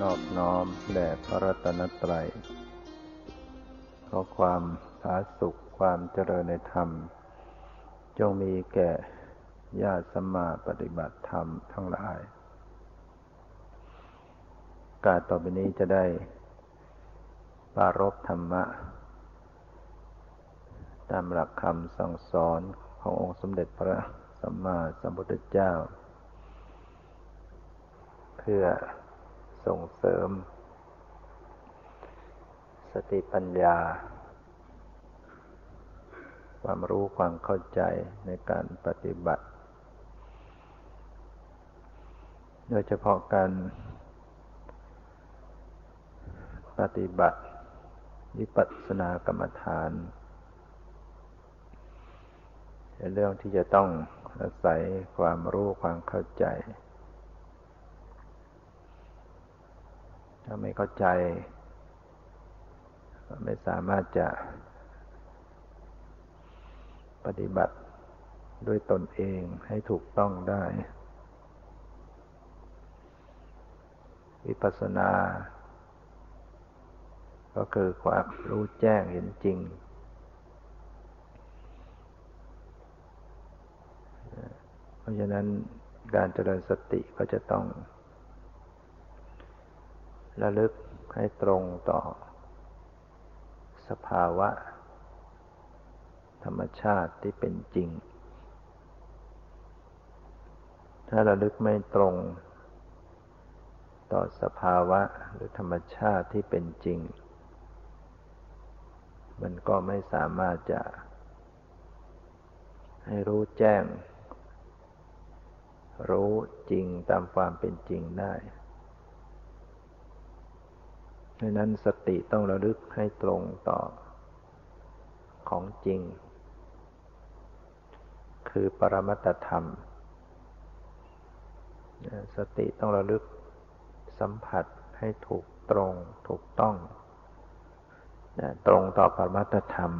นอบน้อมแด่พระรัตนตรัย ขอความผาสุขความเจริญในธรรม จงมีแก่ญาติสมาปฏิบัติธรรมทั้งหลาย การต่อไปนี้จะได้ปารบธรรมะ ตามหลักคำสั่งสอนขององค์สมเด็จพระสัมมาสัมพุทธเจ้า เพื่อ ส่งเสริม สติปัญญา ความรู้ความเข้าใจในการปฏิบัติ โดยเฉพาะการปฏิบัติวิปัสสนากรรมฐานเป็นเรื่องที่จะต้องอาศัยความรู้ความเข้าใจ ถ้าไม่เข้าใจ ก็ไม่สามารถจะ ปฏิบัติด้วยตนเองให้ถูกต้องได้ วิปัสสนา ก็คือความรู้แจ้งเห็นจริงเพราะฉะนั้นการเจริญสติก็จะต้อง ระลึกให้ตรงต่อ สภาวะ ธรรมชาติที่เป็นจริง ถ้าระลึกไม่ตรง ต่อสภาวะหรือธรรมชาติที่เป็นจริง มันก็ไม่สามารถจะ ให้รู้แจ้ง รู้จริงตามความเป็นจริงได้ ดังนั้นสติต้องระลึกให้ตรงต่อของจริง คือปรมัตธรรม สติต้องระลึกสัมผัสให้ถูกตรงถูกต้อง ตรงต่อปรมัตธรรม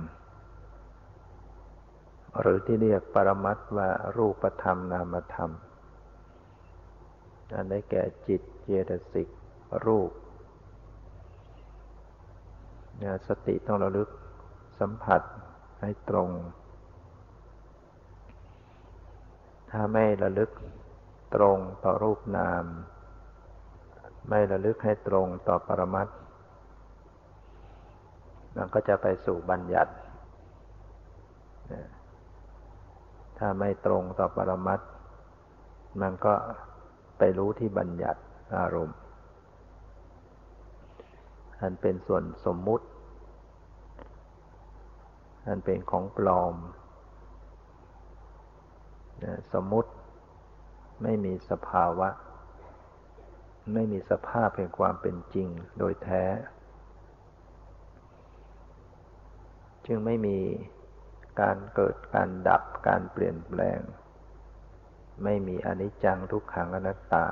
หรือที่เรียกปรมัตว่ารูปธรรมนามธรรม อันได้แก่จิตเจตสิกรูป เนี่ยสติต้องระลึกสัมผัสให้ตรง ถ้าไม่ระลึกตรงต่อรูปนาม ไม่ระลึกให้ตรงต่อปรมัตมันก็จะไปสู่บัญญัติ ถ้าไม่ตรงต่อปรมัตมันก็ไปรู้ที่บัญญัติอารมณ์ อันเป็นส่วนสมมุติ อันเป็นของปลอม สมมุติไม่มีสภาวะ ไม่มีสภาพแห่งความเป็นจริงโดยแท้ จึงไม่มีการเกิดการดับการเปลี่ยนแปลง ไม่มีอนิจจังทุกขังอนัตตา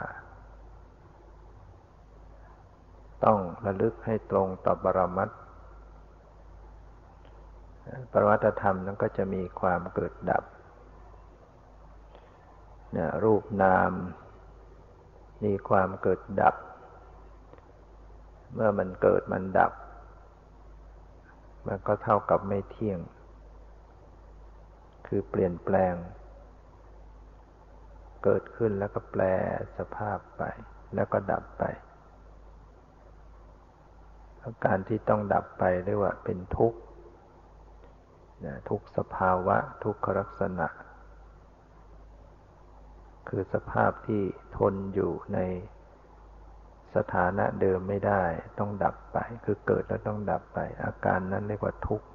ต้องระลึกให้ตรงต่อบรมัตปรวัตธรรมนั้นก็จะมีความเกิดดับนรูปนาม มีความเกิดดับ เมื่อมันเกิดมันดับ มันก็เท่ากับไม่เที่ยง คือเปลี่ยนแปลง เกิดขึ้นแล้วก็แปลสภาพไป แล้วก็ดับไป อาการที่ต้องดับไปเรียกว่าเป็นทุกข์ทุกสภาวะทุกขลักษณะ คือสภาพที่ทนอยู่ในสถานะเดิมไม่ได้ ต้องดับไป คือเกิดแล้วต้องดับไป อาการนั้นเรียกว่าทุกข์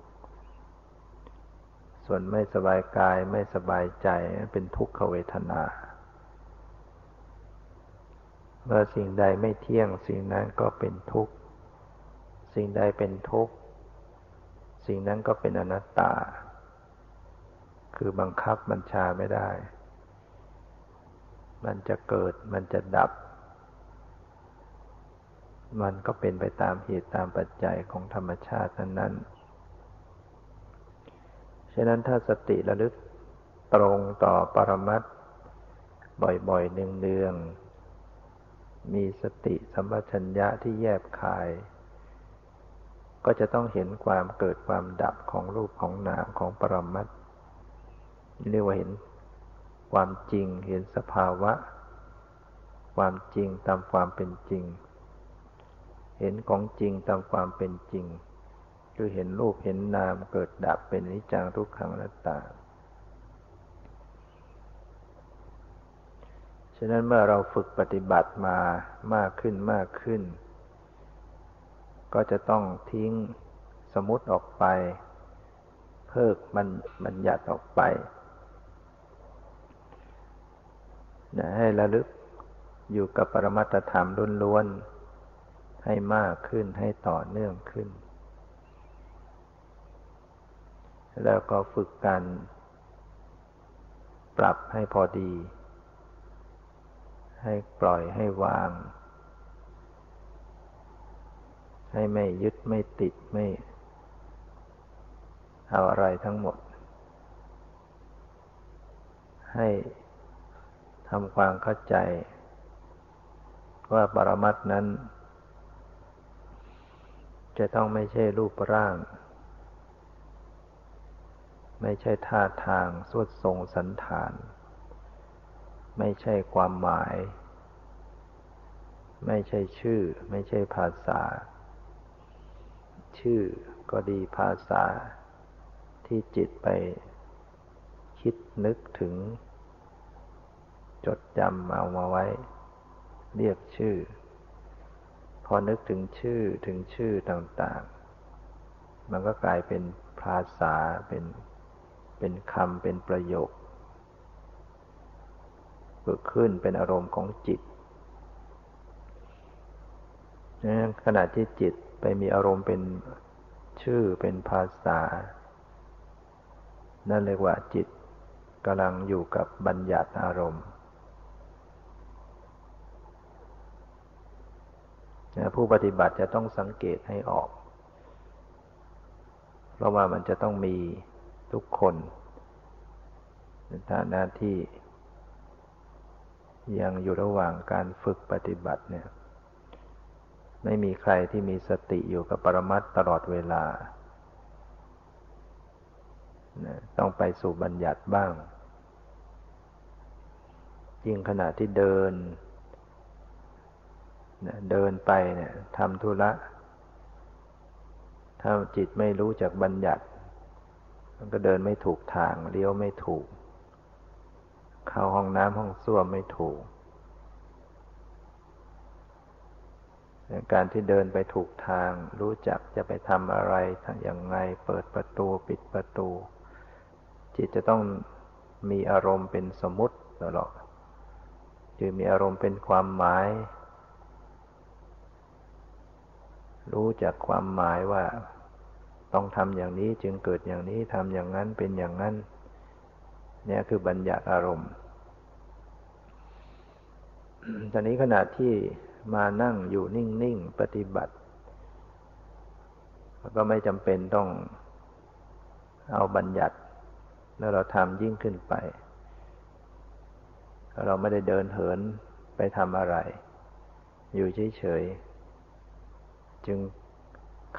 ส่วนไม่สบายกายไม่สบายใจเป็นทุกขเวทนาเมื่อสิ่งใดไม่เที่ยงสิ่งนั้นก็เป็นทุกข์ สิ่งใดเป็นทุกข์ สิ่งนั้นก็เป็นอนัตตา คือบังคับบัญชาไม่ได้ มันจะเกิดมันจะดับ มันก็เป็นไปตามเหตุตามปัจจัยของธรรมชาตินั้นๆ ฉะนั้นถ้าสติระลึกตรงต่อปรมัตบ่อยๆเนืองมีสติสัมปชัญญะที่แยบคาย ก็จะต้องเห็นความเกิดความดับของรูปของนามของปรมัตเรียกว่าเห็นความจริงเห็นสภาวะ ความจริงตามความเป็นจริง เห็นของจริงตามความเป็นจริง คือเห็นรูปเห็นนามเกิดดับเป็นนิจังทุกขังนัตตาฉะนั้นเมื่อเราฝึกปฏิบัติมามากขึ้นมากขึ้น ก็จะต้องทิ้งสมุติออกไป เพิกมันบัญญัติออกไปนะให้ระลึกอยู่กับปรมัตธรรมล้วนๆ ให้มากขึ้นให้ต่อเนื่องขึ้น แล้วก็ฝึกการปรับให้พอดี ให้ปล่อยให้วาง ให้ไม่ยึดไม่ติดไม่เอาอะไรทั้งหมด ให้ทำความเข้าใจ ว่าปรมัตนั้น จะต้องไม่ใช่รูปร่าง ไม่ใช่ท่าทางสวดทรงสันฐาน ไม่ใช่ความหมาย ไม่ใช่ชื่อ ไม่ใช่ภาษา ชื่อก็ดีภาษา ที่จิตไปคิดนึกถึง จดจำเอามาไว้ เรียกชื่อ พอนึกถึงชื่อถึงชื่อต่างๆ มันก็กลายเป็นภาษาเป็นเป็นคำเป็นประโยคเกิดขึ้นเป็นอารมณ์ของจิตขณะที่จิต ไปมีอารมณ์เป็นชื่อเป็นภาษา นั่นเรียกว่าจิตกำลังอยู่กับบัญญัติอารมณ์ ผู้ปฏิบัติจะต้องสังเกตให้ออก เพราะว่ามันจะต้องมีทุกคนในฐานะที่ยังอยู่ระหว่างการฝึกปฏิบัติเนี่ย ไม่มีใครที่มีสติอยู่กับปรมัตตลอดเวลา ต้องไปสู่บัญญัติบ้าง ยิ่งขณะที่เดิน เดินไปเนี่ยทำธุระ ถ้าจิตไม่รู้จักบัญญัติ มันก็เดินไม่ถูกทาง เลี้ยวไม่ถูก เข้าห้องน้ำห้องส้วมไม่ถูก การที่เดินไปถูกทาง รู้จักจะไปทำอะไรอย่างไง เปิดประตูปิดประตู จิตจะต้องมีอารมณ์เป็นสมมติตลอดคือมีอารมณ์เป็นความหมาย รู้จักความหมายว่า ต้องทำอย่างนี้จึงเกิดอย่างนี้ทำอย่างนั้นเป็นอย่างนั้นเนี่ยคือบัญญัติอารมณ์ตอนนี้ขณะที่ มานั่งอยู่นิ่ง ๆ ปฏิบัติ ก็ไม่จำเป็นต้องเอาบัญญัติ แล้วเราทำยิ่งขึ้นไป เราไม่ได้เดินเหินไปทำอะไร อยู่เฉย ๆ จึง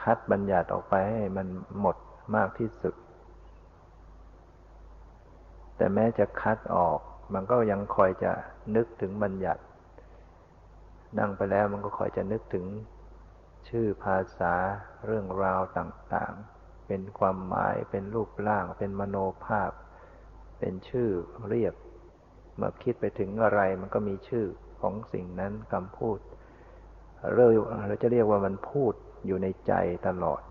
คัดบัญญัติออกไปให้มันหมดมากที่สุด แต่แม้จะคัดออกมันก็ยังคอยจะนึกถึงบัญญัติ นั่งไปแล้วมันก็คอยจะนึกถึงชื่อภาษาเรื่องราวต่างๆ เป็นความหมายเป็นรูปร่าง เป็นมโนภาพ เป็นชื่อเรียกเมื่อคิดไปถึงอะไรมันก็มีชื่อของสิ่งนั้นคำพูดเรื่อยเราจะเรียกว่ามันพูดอยู่ในใจตลอด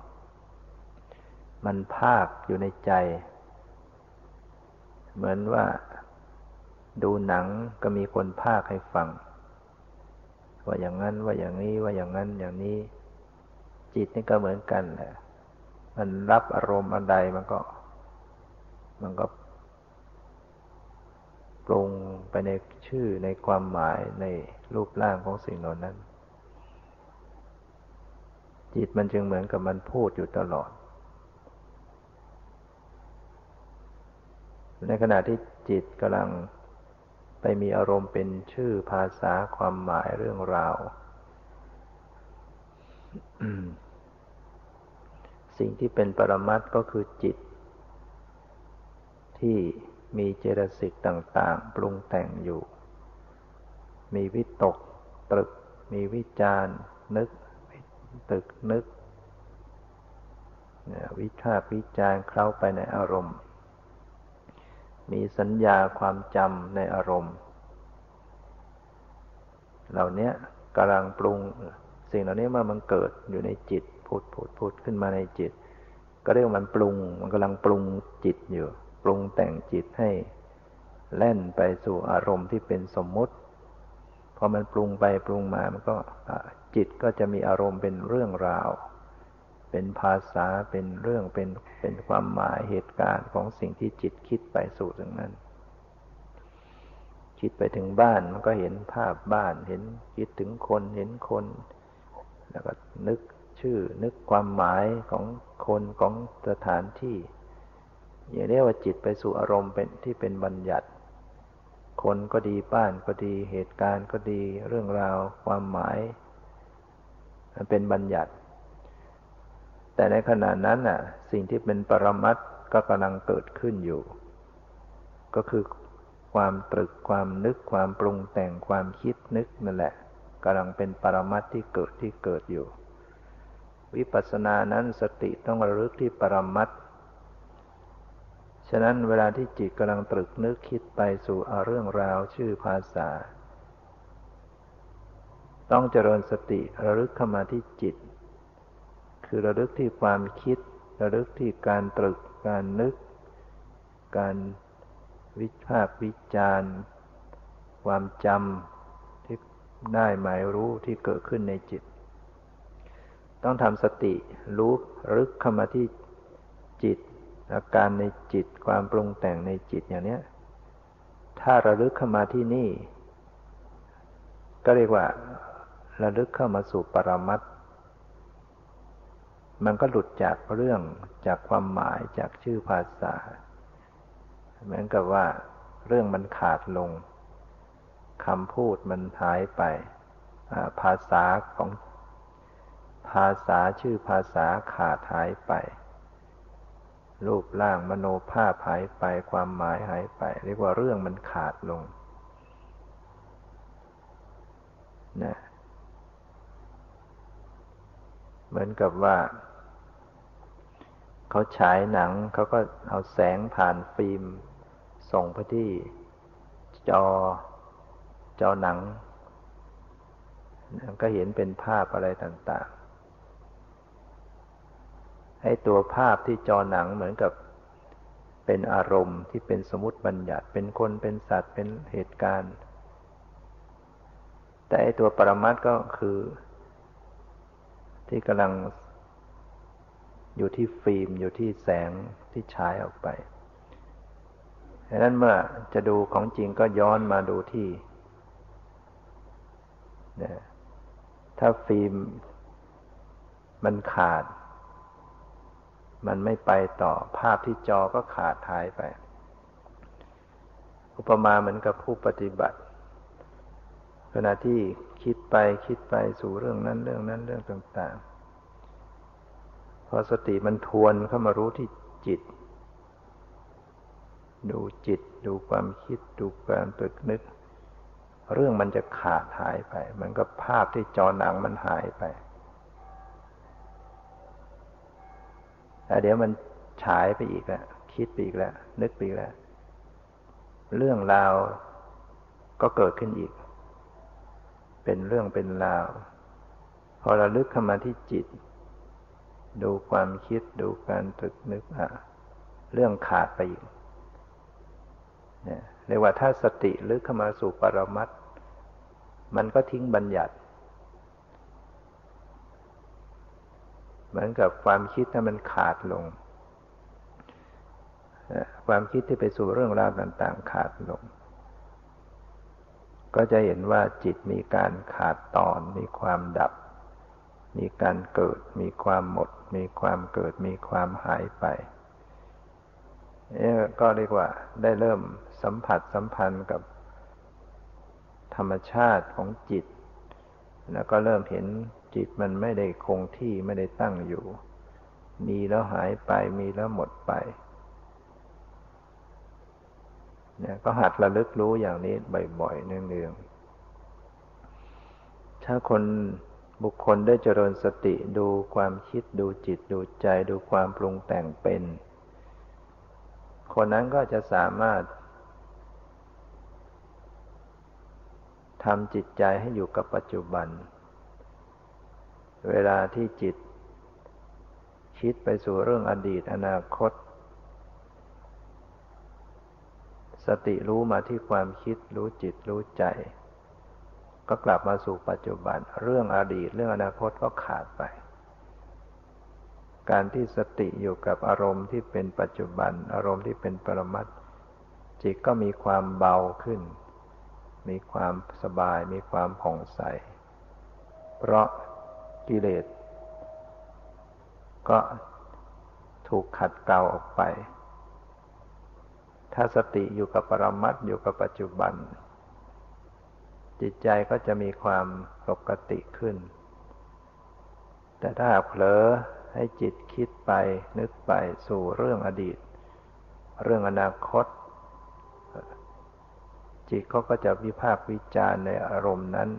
มันภาคอยู่ในใจ เหมือนว่าดูหนังก็มีคนภาคให้ฟัง ว่าอย่างนั้นว่าอย่างนี้ว่าอย่างนั้นอย่างนี้ จิตนี่ก็เหมือนกันแหละมันรับอารมณ์อะไรมันก็ มันก็ปรุงไปในชื่อในความหมายในรูปร่างของสิ่งเหล่านั้น จิตมันจึงเหมือนกับมันพูดอยู่ตลอด ในขณะที่จิตกำลัง ไปมีอารมณ์เป็นชื่อภาษาความหมายเรื่องราว สิ่งที่เป็นปรมัตก็คือจิต ที่มีเจตสิกต่างๆ ปรุงแต่งอยู่ มีวิตก ตรึก มีวิจารนึก ตึกนึก วิชาวิจารเข้าไปในอารมณ์ มีสัญญาความจำในอารมณ์ เหล่านี้กำลังปรุงสิ่งเหล่านี้เมื่อมันเกิดอยู่ในจิตพุดพุดพุดขึ้นมาในจิต ก็เรียกมันปรุง มันกำลังปรุงจิตอยู่ ปรุงแต่งจิตให้แล่นไปสู่อารมณ์ที่เป็นสมมุติพอมันปรุงไปปรุงมามันก็จิตก็จะมีอารมณ์เป็นเรื่องราว เป็นภาษาเป็นเรื่องเป็นเป็นความหมายเหตุการณ์ของสิ่งที่จิตคิดไปสู่ตรงนั้น คิดไปถึงบ้านมันก็เห็นภาพบ้านเห็นคิดถึงคนเห็นคน แล้วก็นึกชื่อนึกความหมายของคนของสถานที่อย่างเรียกว่าจิตไปสู่อารมณ์เป็นที่เป็นบัญญัติ คนก็ดีบ้านก็ดีเหตุการณ์ก็ดีเรื่องราวความหมายมันเป็นบัญญัติ แต่ในขณะนั้นน่ะ สิ่งที่เป็นปรมัตก็กำลังเกิดขึ้นอยู่ ก็คือความตรึกความนึกความปรุงแต่งความคิดนึกนั่นแหละกำลังเป็นปรมัตที่เกิดที่เกิดอยู่ วิปัสสนานั้นสติต้องระลึกที่ปรมัตฉะนั้นเวลาที่จิตกำลังตรึกนึกคิดไปสู่เรื่องราวชื่อภาษา ต้องเจริญสติระลึกเข้ามาที่จิต คือระลึกที่ความคิด ระลึกที่การตรึก การนึก การวิพากวิจารณ์ ความจำที่ได้หมายรู้ที่เกิดขึ้นในจิต ต้องทำสติรู้รึกเข้ามาที่จิต อาการในจิตความปรุงแต่งในจิตอย่างนี้ถ้าระลึกเข้ามาที่นี่ ก็เรียกว่า ระลึกเข้ามาสู่ปรมัตถ มันก็หลุดจากเรื่องจากความหมายจากชื่อภาษา เหมือนกับว่า เรื่องมันขาดลงคำพูดมันหายไป ภาษาของภาษาชื่อภาษาขาดหายไป รูปร่างมโนภาพหายไปความหมายหายไป เรียกว่าเรื่องมันขาดลงนะเหมือนกับว่า เขาฉายหนังเขาก็เอาแสงผ่านฟิล์ม ส่งไปที่จอจอหนัง ก็เห็นเป็นภาพอะไรต่างๆ ให้ตัวภาพที่จอหนังเหมือนกับเป็นอารมณ์ที่เป็นสมมติบัญญัติ เป็นคนเป็นสัตว์เป็นเหตุการณ์ แต่ไอตัวปรมัตก็คือ ที่กำลัง อยู่ที่ฟิล์มอยู่ที่แสงที่ฉายออกไปดังนั้นเมื่อจะดูของจริงก็ย้อนมาดูที่ถ้าฟิล์มมันขาด มันไม่ไปต่อภาพที่จอก็ขาดหายไป อุปมาเหมือนกับผู้ปฏิบัติ ขณะที่คิดไปคิดไปสู่เรื่องนั้นเรื่องนั้นเรื่องต่างๆ พอสติมันทวนเข้ามารู้ที่จิต ดูจิต ดูความคิด ดูการตึกนึก เรื่องมันจะขาดหายไป มันก็ภาพที่จอหนังมันหายไปแต่เดี๋ยวมันฉายไปอีกแล้วคิดไปอีกแล้ว นึกไปอีกแล้ว เรื่องราวก็เกิดขึ้นอีก เป็นเรื่องเป็นราว พอเราลึกเข้ามาที่จิต ดูความคิดดูการตึกนึกอะเรื่องขาดไปอีกเนี่ยเรียกว่าถ้าสติลึกเข้ามาสู่ปรมัตมันก็ทิ้งบัญญัติเหมือนกับความคิดถ้ามันขาดลง ความคิดที่ไปสู่เรื่องราวต่าง ๆ ขาดลง ก็จะเห็นว่าจิตมีการขาดตอนมีความดับ มีการเกิด มีความหมด มีความเกิด มีความหายไปนี่ก็เรียกว่าได้เริ่มสัมผัสสัมพันธ์กับธรรมชาติของจิต แล้วก็เริ่มเห็นจิตมันไม่ได้คงที่ไม่ได้ตั้งอยู่ มีแล้วหายไปมีแล้วหมดไปเนี่ยก็หัดระลึกรู้อย่างนี้บ่อยๆเนืองๆถ้าคน บุคคลได้เจริญสติดูความคิดดูจิตดูใจดูความปรุงแต่งเป็น คนนั้นก็จะสามารถทำจิตใจให้อยู่กับปัจจุบัน เวลาที่จิต คิดไปสู่เรื่องอดีตอนาคต สติรู้มาที่ความคิดรู้จิตรู้ใจ ก็กลับมาสู่ปัจจุบัน เรื่องอดีตเรื่องอนาคตก็ขาดไป การที่สติอยู่กับอารมณ์ที่เป็นปัจจุบัน อารมณ์ที่เป็นปรมัตจิตก็มีความเบาขึ้น มีความสบาย มีความผ่องใส เพราะกิเลส ก็ถูกขัดเกลาออกไป ถ้าสติอยู่กับปรมัตอยู่กับปัจจุบัน จิตใจก็จะมีความปกติขึ้น แต่ถ้าเผลอให้จิตคิดไปนึกไปสู่เรื่องอดีต เรื่องอนาคต จิตเขาก็จะวิพากษ์วิจารณ์ในอารมณ์นั้น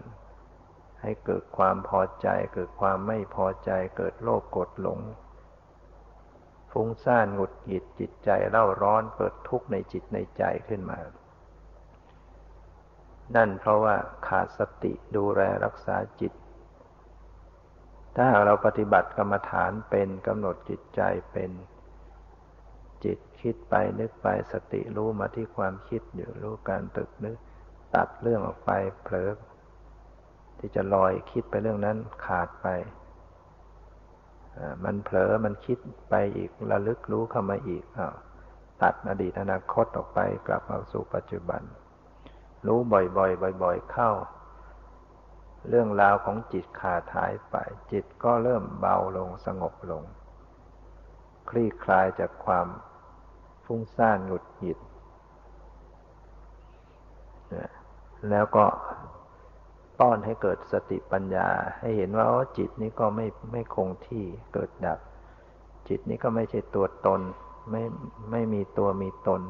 ให้เกิดความพอใจ เกิดความไม่พอใจ เกิดโลภกดหลง ฟุ้งซ่านหงุดหงิดจิตใจเล่าร้อนเกิดทุกข์ในจิตในใจขึ้นมา นั่นเพราะว่าขาดสติดูแลรักษาจิต ถ้าหากเราปฏิบัติกรรมฐานเป็นกำหนดจิตใจเป็น จิตคิดไปนึกไปสติรู้มาที่ความคิดอยู่รู้การตึกนึก ตัดเรื่องออกไปเผลอที่จะลอยคิดไปเรื่องนั้นขาดไปมันเผลอมันคิดไปอีกระลึกรู้เข้ามาอีกอตัดอดีตอนาคตออกไปกลับมาสู่ปัจจุบัน รู้บ่อยๆบ่อย ๆ เข้า เรื่องราวของจิตขาดหายไป จิตก็เริ่มเบาลงสงบลง คลี่คลายจากความฟุ้งซ่านหงุดหงิดแล้วก็ป้อนให้เกิดสติปัญญา ให้เห็นว่าจิตนี้ก็ไม่ไม่คงที่เกิดดับ จิตนี้ก็ไม่ใช่ตัวตน ไม่ไม่มีตัวมีตน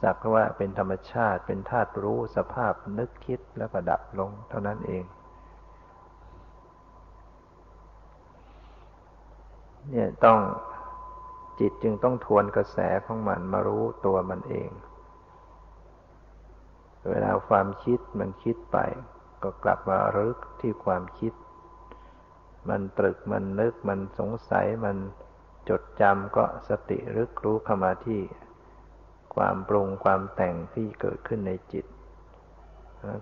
สักว่าเป็นธรรมชาติเป็นธาตุรู้สภาพนึกคิดแล้วก็ดับลงเท่านั้นเอง เนี่ยต้องจิตจึงต้องทวนกระแสของมันมารู้ตัวมันเอง เวลาความคิดมันคิดไป ก็กลับมารึกที่ความคิด มันตรึกมันนึกมันสงสัยมันจดจำก็สติรึกรู้เข้ามาที่ ความปรุงความแต่งที่เกิดขึ้นในจิต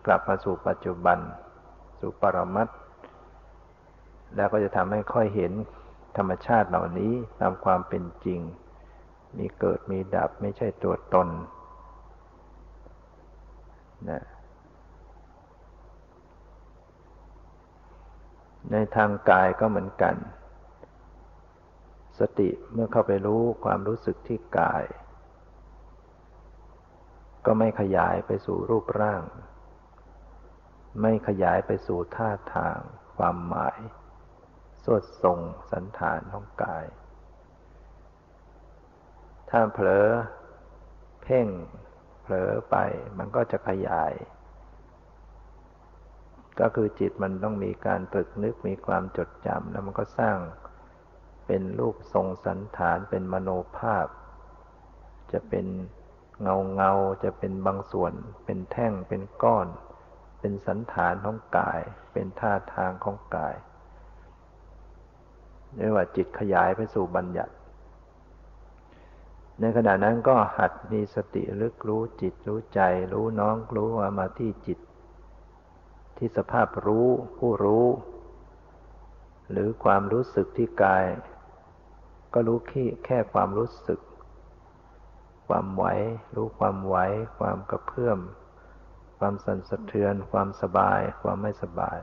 กลับมาสู่ปัจจุบัน สู่ปรมัตแล้วก็จะทำให้ค่อยเห็นธรรมชาติเหล่านี้ตามความเป็นจริง มีเกิดมีดับไม่ใช่ตัวตนนะในทางกายก็เหมือนกัน สติเมื่อเข้าไปรู้ความรู้สึกที่กาย ก็ไม่ขยายไปสู่รูปร่าง ไม่ขยายไปสู่ท่าทาง ความหมายสวดทรงสันฐานของกาย ถ้าเผลอเพ่งเผลอไปมันก็จะขยาย ก็คือจิตมันต้องมีการตรึกนึกมีความจดจำแล้วมันก็สร้างเป็นรูปทรงสันฐานเป็นมโนภาพ จะเป็น เงาเงาจะเป็นบางส่วน เป็นแท่งเป็นก้อน เป็นสันฐานของกาย เป็นท่าทางของกายเรียกว่าจิตขยายไปสู่บัญญัติ ในขณะนั้นก็หัดมีสติลึกรู้จิตรู้ใจ รู้น้องรู้ว่ามาที่จิต ที่สภาพรู้ผู้รู้ หรือความรู้สึกที่กาย ก็รู้แค่แค่ความรู้สึก ความไหว รู้ความไหว ความกระเพื่อม ความสั่นสะเทือน ความสบาย ความไม่สบาย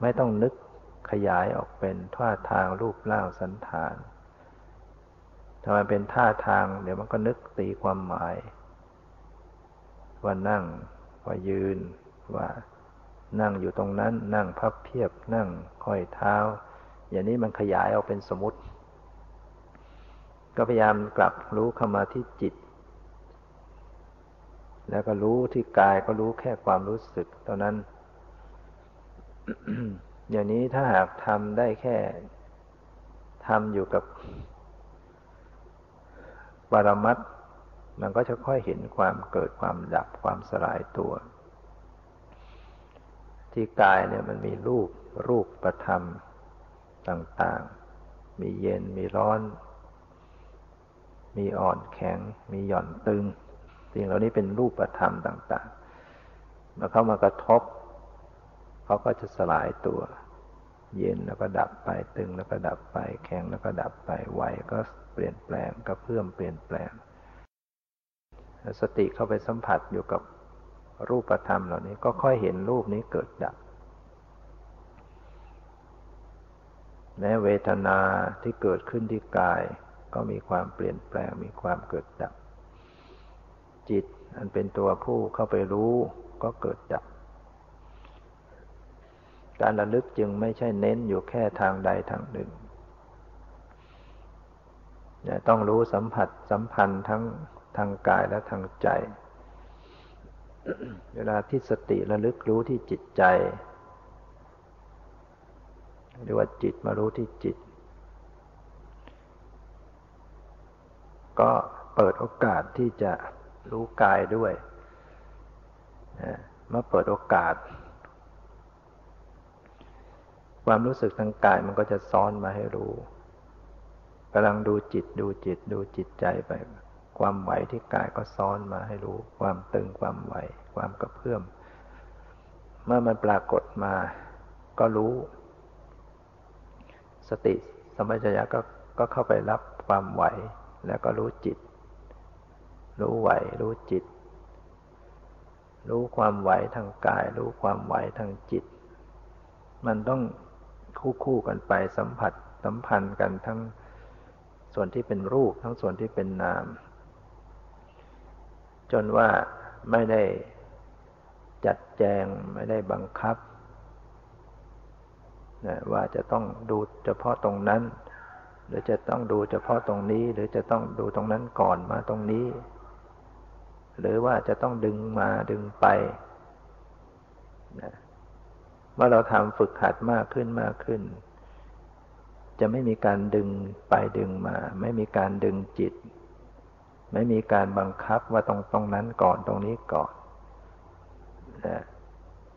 ไม่ต้องนึกขยายออกเป็นท่าทางรูปร่างสันฐาน ถ้ามันเป็นท่าทาง เดี๋ยวมันก็นึกตีความหมาย ว่านั่ง ว่ายืน ว่านั่งอยู่ตรงนั้น นั่งพับเพียบ นั่งค่อยเท้า อย่างนี้มันขยายออกเป็นสมมติ ก็พยายามกลับรู้เข้ามาที่จิต แล้วก็รู้ที่กายก็รู้แค่ความรู้สึกเท่านั้น อย่างนี้ถ้าหากทำได้แค่ทำอยู่กับปรมัตมันก็จะค่อยเห็นความเกิดความดับความสลายตัว ที่กายเนี่ยมันมีรูปรูปประธรรมต่าง ๆ มีเย็นมีร้อน มีอ่อนแข็ง มีหย่อนตึง สิ่งเหล่านี้เป็นรูปธรรมต่างๆมื่อเข้ามากระทบเขาก็จะสลายตัว เย็นแล้วก็ดับไปตึงแล้วก็ดับไป แข็งแล้วก็ดับไปไหวก็เปลี่ยนแปลงกระเพื่อมเปลี่ยนแปลง สติเข้าไปสัมผัสอยู่กับรูปธรรมเหล่านี้ก็ค่อยเห็นรูปนี้เกิดดับแม้เวทนาที่เกิดขึ้นที่กาย ก็มีความเปลี่ยนแปลงมีความเกิดดับ จิตอันเป็นตัวผู้เข้าไปรู้ก็เกิดดับ การระลึกจึงไม่ใช่เน้นอยู่แค่ทางใดทางหนึ่งต้องรู้สัมผัสสัมพันธ์ทั้งทางกายและทางใจ เวลาที่สติระลึกรู้ที่จิตใจเรียกว่าจิตมารู้ที่จิต ก็เปิดโอกาสที่จะรู้กายด้วยเมื่อเปิดโอกาส ความรู้สึกทางกายมันก็จะซ้อนมาให้รู้กำลังดูจิตดูจิตดูจิตใจไป ความไหวที่กายก็ซ้อนมาให้รู้ ความตึงความไหว ความกระเพื่อม เมื่อมันปรากฏมาก็รู้ สติสมัจยะก็ก็เข้าไปรับความไหว แล้วก็รู้จิต รู้ไหว รู้จิต รู้ความไหวทางกาย รู้ความไหวทางจิต มันต้องคู่คู่กันไปสัมผัสสัมพันธ์กันทั้งส่วนที่เป็นรูปทั้งส่วนที่เป็นนาม จนว่าไม่ได้จัดแจงไม่ได้บังคับนะว่าจะต้องดูเฉพาะตรงนั้น หรือจะต้องดูเฉพาะตรงนี้ หรือจะต้องดูตรงนั้นก่อนมาตรงนี้ หรือว่าจะต้องดึงมาดึงไปนะเมื่อเราทำฝึกหัดมากขึ้นมากขึ้น จะไม่มีการดึงไปดึงมา ไม่มีการดึงจิต ไม่มีการบังคับว่าตรงตรงนั้นก่อนตรงนี้ก่อนนะ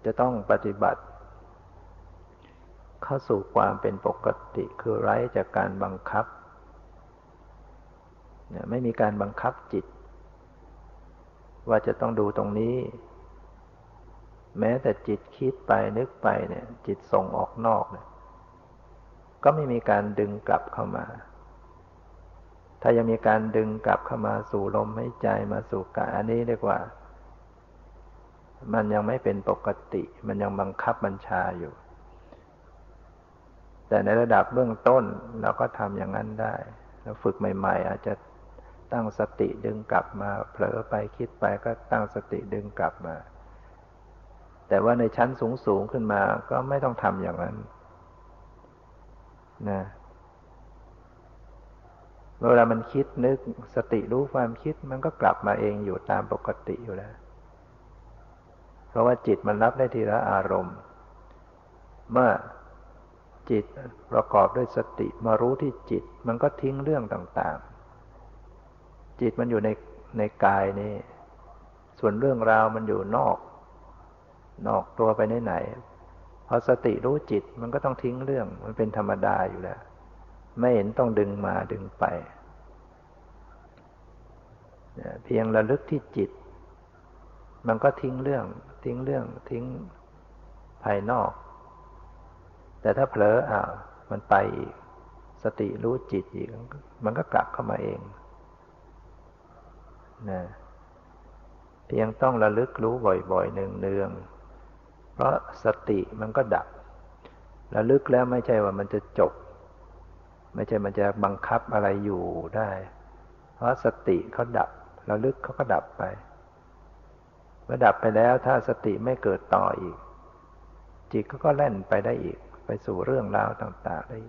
จะต้องปฏิบัติ เข้าสู่ความเป็นปกติคือไร้จากการบังคับไม่มีการบังคับจิต ว่าจะต้องดูตรงนี้ แม้แต่จิตคิดไปนึกไปเนี่ย จิตส่งออกนอกเนี่ยก็ไม่มีการดึงกลับเข้ามา ถ้ายังมีการดึงกลับเข้ามาสู่ลมหายใจมาสู่กายอันนี้เรียกว่า มันยังไม่เป็นปกติ มันยังบังคับบัญชาอยู่ แต่ในระดับเบื้องต้นเราก็ทำอย่างนั้นได้ เราฝึกใหม่ ๆ อาจจะตั้งสติดึงกลับมา เผลอไปคิดไปก็ตั้งสติดึงกลับมา แต่ว่าในชั้นสูงๆขึ้นมาก็ไม่ต้องทำอย่างนั้นนะเวลามันคิดนึกสติรู้ความคิดมันก็กลับมาเองอยู่ตามปกติอยู่แล้ว เพราะว่าจิตมันรับได้ทีละอารมณ์ เมื่อ จิตประกอบด้วยสติมารู้ที่จิต มันก็ทิ้งเรื่องต่าง ๆ จิตมันอยู่ในในกายนี่ส่วนเรื่องราวมันอยู่นอก นอกตัวไปไหนๆพอสติรู้จิตมันก็ต้องทิ้งเรื่อง มันเป็นธรรมดาอยู่แล้ว ไม่เห็นต้องดึงมาดึงไป เพียงระลึกที่จิต มันก็ทิ้งเรื่อง ทิ้งเรื่อง ทิ้งภายนอก แต่ถ้าเผลออ่ามันไปอีก สติรู้จิตอีก มันก็กลับเข้ามาเองนะเพียงต้องระลึกรู้บ่อยๆเนืองๆ เพราะสติมันก็ดับ ระลึกแล้วไม่ใช่ว่ามันจะจบ ไม่ใช่มันจะบังคับอะไรอยู่ได้ เพราะสติเขาดับ ระลึกเขาก็ดับไป เมื่อดับไปแล้วถ้าสติไม่เกิดต่ออีก จิตก็ก็แล่นไปได้อีก ไปสู่เรื่องราวต่างๆได้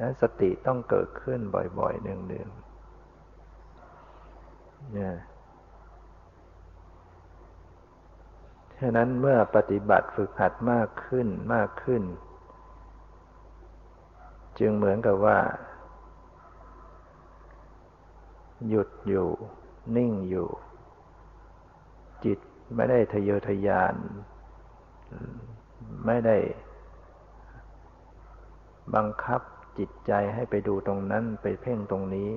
นั้นสติต้องเกิดขึ้นบ่อยๆหนึ่งๆเนี่ยฉะนั้นเมื่อปฏิบัติฝึกหัดมากขึ้นมากขึ้น จึงเหมือนกับว่า หยุดอยู่ นิ่งอยู่ จิตไม่ได้ทะเยอทะยาน ไม่ได้ บังคับจิตใจให้ไปดูตรงนั้นไปเพ่งตรงนี้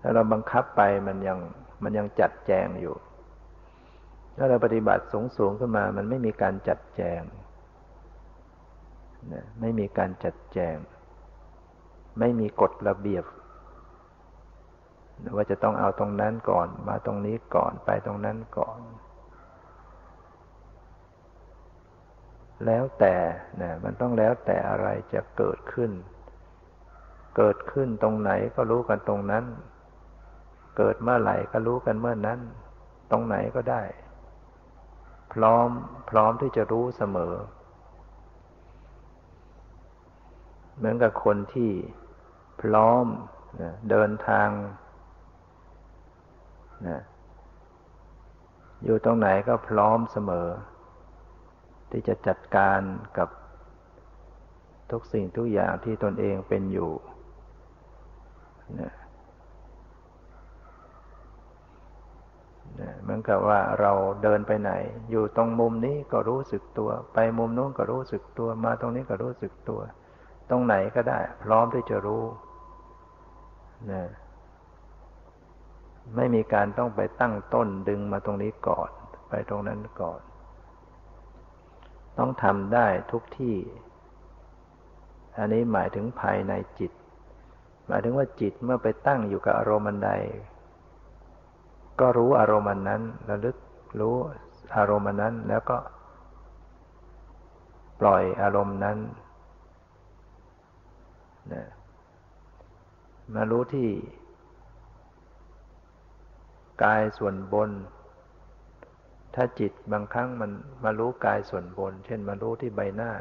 ถ้าเราบังคับไปมันยังมันยังจัดแจงอยู่ ถ้าเราปฏิบัติสูงสูงขึ้นมา มันไม่มีการจัดแจงไม่มีการจัดแจง ไม่มีกฎระเบียบว่าจะต้องเอาตรงนั้นก่อน มาตรงนี้ก่อนไปตรงนั้นก่อน แล้วแต่นะมันต้องแล้วแต่อะไรจะเกิดขึ้น เกิดขึ้นตรงไหนก็รู้กันตรงนั้น เกิดเมื่อไหร่ก็รู้กันเมื่อนั้น ตรงไหนก็ได้ พร้อมพร้อมที่จะรู้เสมอ เหมือนกับคนที่พร้อมเดินทางนะอยู่ตรงไหนก็พร้อมเสมอ ที่จะจัดการกับทุกสิ่งทุกอย่างที่ตนเองเป็นอยู่นะเหมือนกับว่าเราเดินไปไหน อยู่ตรงมุมนี้ก็รู้สึกตัว ไปมุมนู้นก็รู้สึกตัว มาตรงนี้ก็รู้สึกตัว ตรงไหนก็ได้ พร้อมที่จะรู้นะไม่มีการต้องไปตั้งต้นดึงมาตรงนี้ก่อน ไปตรงนั้นก่อน ต้องทำได้ทุกที่ อันนี้หมายถึงภายในจิต หมายถึงว่าจิตเมื่อไปตั้งอยู่กับอารมณ์ใด ก็รู้อารมณ์นั้นระลึกรู้อารมณ์นั้นแล้วก็ ปล่อยอารมณ์นั้นนะมารู้ที่ กายส่วนบน ถ้าจิตบางครั้งมันมารู้กายส่วนบน เช่นมารู้ที่ใบหน้า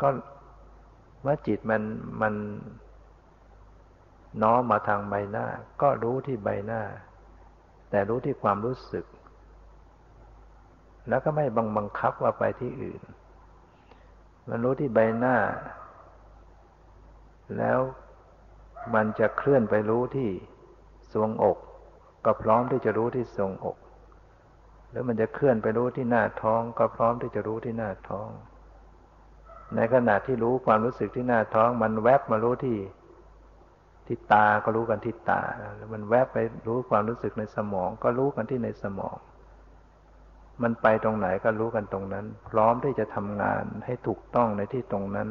ก็ว่าจิตมันมันน้อมมาทางใบหน้า ก็รู้ที่ใบหน้า แต่รู้ที่ความรู้สึก แล้วก็ไม่บังบังคับว่าไปที่อื่น มันรู้ที่ใบหน้า แล้วมันจะเคลื่อนไปรู้ที่ทรวงอก ก็พร้อมที่จะรู้ที่ทรวงอก รือมันจะเคลื่อนไปรู้ที่หน้าท้อง ก็พร้อมที่จะรู้ที่หน้าท้อง ในขณะที่รู้ความรู้สึกที่หน้าท้อง มันแวบมารู้ที่ที่ตาก็รู้กันที่ตาแล้วมันแวบไปรู้ความรู้สึกในสมอง ก็รู้กันที่ในสมอง มันไปตรงไหนก็รู้กันตรงนั้น พร้อมที่จะทำงานให้ถูกต้องในที่ตรงนั้น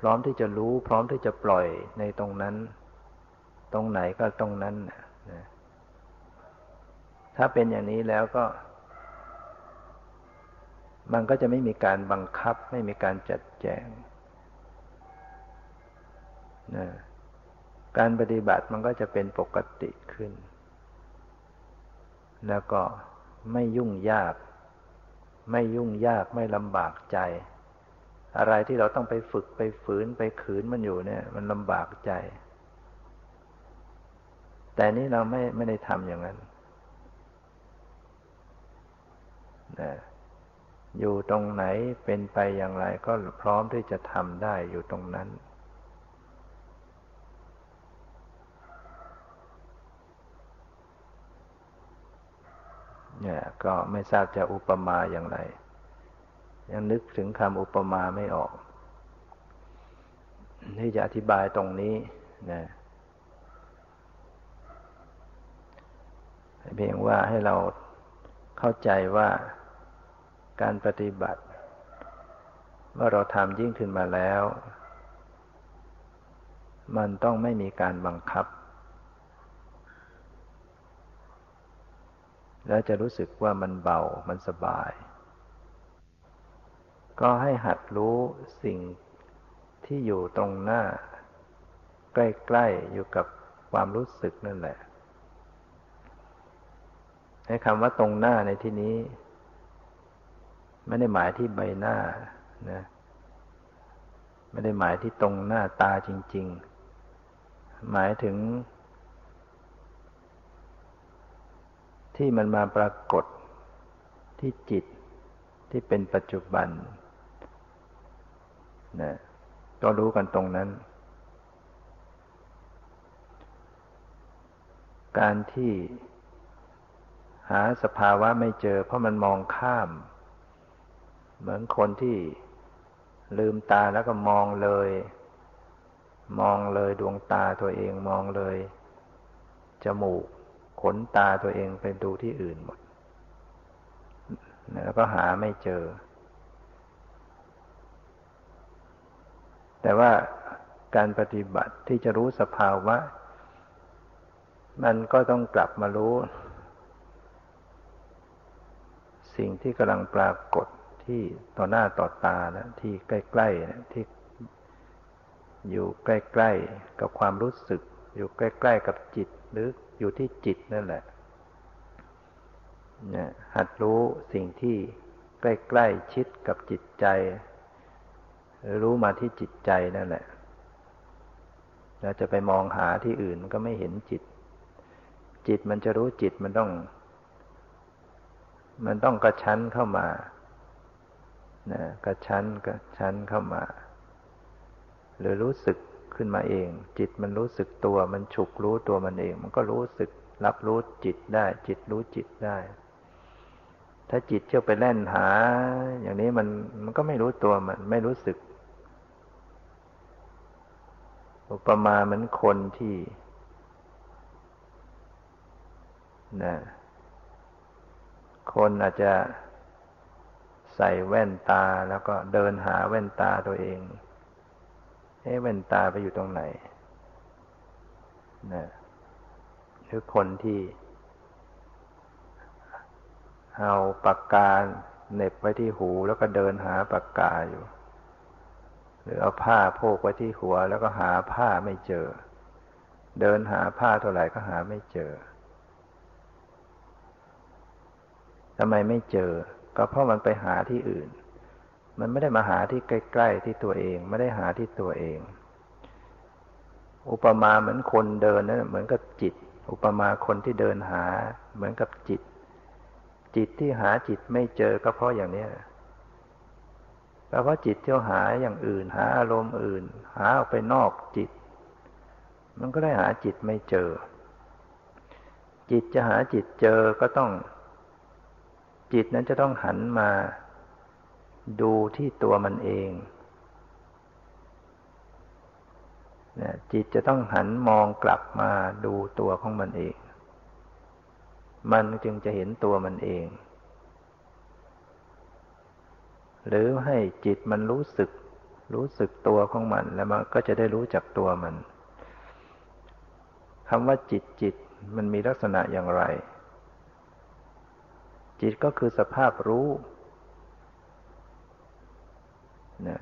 พร้อมที่จะรู้ พร้อมที่จะปล่อยในตรงนั้น ตรงไหนก็ตรงนั้นนะ ถ้าเป็นอย่างนี้แล้วก็ มันก็จะไม่มีการบังคับ ไม่มีการจัดแจงนะการปฏิบัติมันก็จะเป็นปกติขึ้น แล้วก็ไม่ยุ่งยาก ไม่ยุ่งยากไม่ลำบากใจ อะไรที่เราต้องไปฝึกไปฝืนไปขืนมันอยู่เนี่ย มันลำบากใจ แต่นี้เราไม่ไม่ได้ทำอย่างนั้นนะ อยู่ตรงไหนเป็นไปอย่างไรก็พร้อมที่จะทำได้อยู่ตรงนั้น เนี่ยก็ไม่ทราบจะอุปมาอย่างไร ยังนึกถึงคำอุปมาไม่ออก ที่จะอธิบายตรงนี้นะเพียงว่าให้เราเข้าใจว่า การปฏิบัติ เมื่อเราทำยิ่งขึ้นมาแล้ว มันต้องไม่มีการบังคับ แล้วจะรู้สึกว่ามันเบา มันสบาย ก็ให้หัดรู้สิ่งที่อยู่ตรงหน้า ใกล้ ๆ อยู่กับความรู้สึกนั่นแหละ ให้คำว่าตรงหน้าในที่นี้ ไม่ได้หมายที่ใบหน้านะไม่ได้หมายที่ตรงหน้าตาจริง ๆ หมายถึง ที่มันมาปรากฏที่จิตที่เป็นปัจจุบันนะก็รู้กันตรงนั้น การที่หาสภาวะไม่เจอ เพราะมันมองข้าม เหมือนคนที่ลืมตาแล้วก็มองเลย มองเลยดวงตาตัวเองมองเลย จมูก ขนตาตัวเองไปดูที่อื่นหมด แล้วก็หาไม่เจอ แต่ว่าการปฏิบัติที่จะรู้สภาวะ มันก็ต้องกลับมารู้ สิ่งที่กำลังปรากฏ ที่ต่อหน้าต่อตานะที่ใกล้ๆนะที่อยู่ใกล้ๆกับความรู้สึก อยู่ใกล้ๆกับจิตหรืออยู่ที่จิตนั่นแหละเนี่ยหัดรู้สิ่งที่ใกล้ๆชิดกับจิตใจ รู้มาที่จิตใจนั่นแหละเราจะไปมองหาที่อื่นมันก็ไม่เห็นจิต จิตมันจะรู้จิตมันต้อง มันต้องกระชั้นเข้ามา นะกระชั้นกระชั้นเข้ามา หรือรู้สึกขึ้นมาเอง จิตมันรู้สึกตัวมันฉุกรู้ตัวมันเอง มันก็รู้สึกรับรู้จิตได้ จิตรู้จิตได้ ถ้าจิตเที่ยวไปแล่นหา อย่างนี้มันมันก็ไม่รู้ตัวมันไม่รู้สึก อุปมาเหมือนคนที่นะคนอาจจะ ใส่แว่นตาแล้วก็เดินหาแว่นตาตัวเองเอ๊ะแว่นตาไปอยู่ตรงไหนนะหรือคนที่เอาปากกาเน็บไว้ที่หูแล้วก็เดินหาปากกาอยู่ หรือเอาผ้าโพกไว้ที่หัว แล้วก็หาผ้าไม่เจอ เดินหาผ้าเท่าไหร่ก็หาไม่เจอทำไมไม่เจอ ก็เพราะมันไปหาที่อื่น มันไม่ได้มาหาที่ใกล้ๆที่ตัวเอง ไม่ได้หาที่ตัวเอง อุปมาเหมือนคนเดินนะเหมือนกับจิต อุปมาคนที่เดินหา เหมือนกับจิต จิตที่หาจิตไม่เจอก็เพราะอย่างนี้แปลว่าจิตเที่ยวหาอย่างอื่น หาอารมณ์อื่น หาออกไปนอกจิต มันก็ได้หาจิตไม่เจอ จิตจะหาจิตเจอก็ต้อง จิตนั้นจะต้องหันมา ดูที่ตัวมันเองนะจิตจะต้องหันมองกลับมาดูตัวของมันเอง มันจึงจะเห็นตัวมันเอง หรือให้จิตมันรู้สึก รู้สึกตัวของมัน แล้วมันก็จะได้รู้จักตัวมันคำว่าจิตจิตมันมีลักษณะอย่างไร จิตก็คือสภาพรู้นะ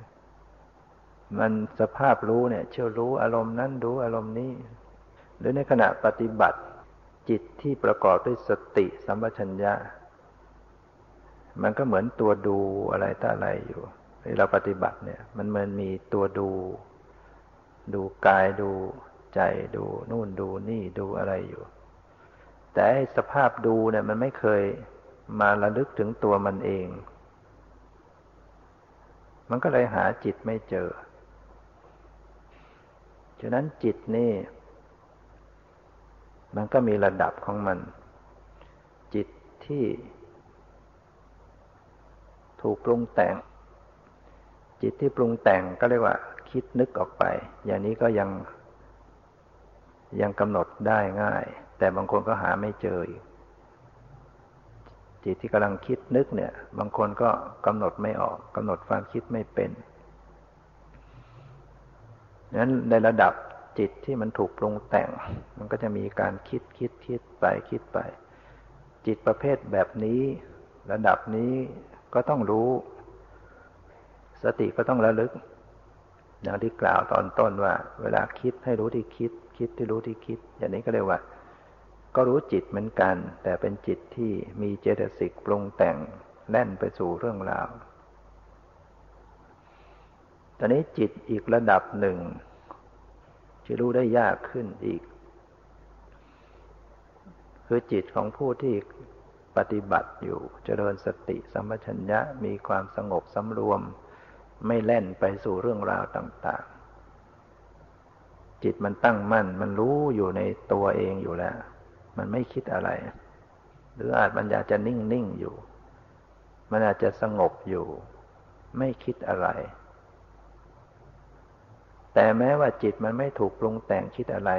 มันสภาพรู้เนี่ย เชื่อรู้อารมณ์นั้นรู้อารมณ์นี้ หรือในขณะปฏิบัติ จิตที่ประกอบด้วยสติสัมปชัญญะ มันก็เหมือนตัวดูอะไรต่อะไรอยู่ที่เราปฏิบัติเนี่ย มันเหมันมีตัวดู ดูกายดูใจดูนู่นดูนี่ดูอะไรอยู่ แต่สภาพดูเนี่ย มันไม่เคย มาระลึกถึงตัวมันเอง มันก็เลยหาจิตไม่เจอ ฉะนั้นจิตนี่ มันก็มีระดับของมัน จิตที่ ถูกปรุงแต่ง จิตที่ปรุงแต่งก็เรียกว่า คิดนึกออกไป อย่างนี้ก็ยังยังกำหนดได้ง่าย แต่บางคนก็หาไม่เจออีก จิตที่กำลังคิดนึกเนี่ย บางคนก็กำหนดไม่ออกกำหนดความคิดไม่เป็นนั้นในระดับจิตที่มันถูกปรุงแต่ง มันก็จะมีการคิดคิดคิดไปคิดไป จิตประเภทแบบนี้ ระดับนี้ก็ต้องรู้ สติก็ต้องระลึกอย่างที่กล่าวตอนต้นว่า เวลาคิดให้รู้ที่คิด คิดที่รู้ที่คิด อย่างนี้ก็เรียกว่า ก็รู้จิตเหมือนกัน แต่เป็นจิตที่มีเจตสิกปรุงแต่งแล่นไปสู่เรื่องราว ตอนนี้จิตอีกระดับหนึ่งที่รู้ได้ยากขึ้นอีก คือจิตของผู้ที่ปฏิบัติอยู่เจริญสติสัมปชัญญะมีความสงบสำรวม ไม่แล่นไปสู่เรื่องราวต่าง ๆ จิตมันตั้งมั่น มันรู้อยู่ในตัวเองอยู่แล้ว มันไม่คิดอะไร หรืออาจมันอยากจะนิ่งๆอยู่ มันอาจจะสงบอยู่ ไม่คิดอะไร แต่แม้ว่าจิตมันไม่ถูกปรุงแต่งคิดอะไร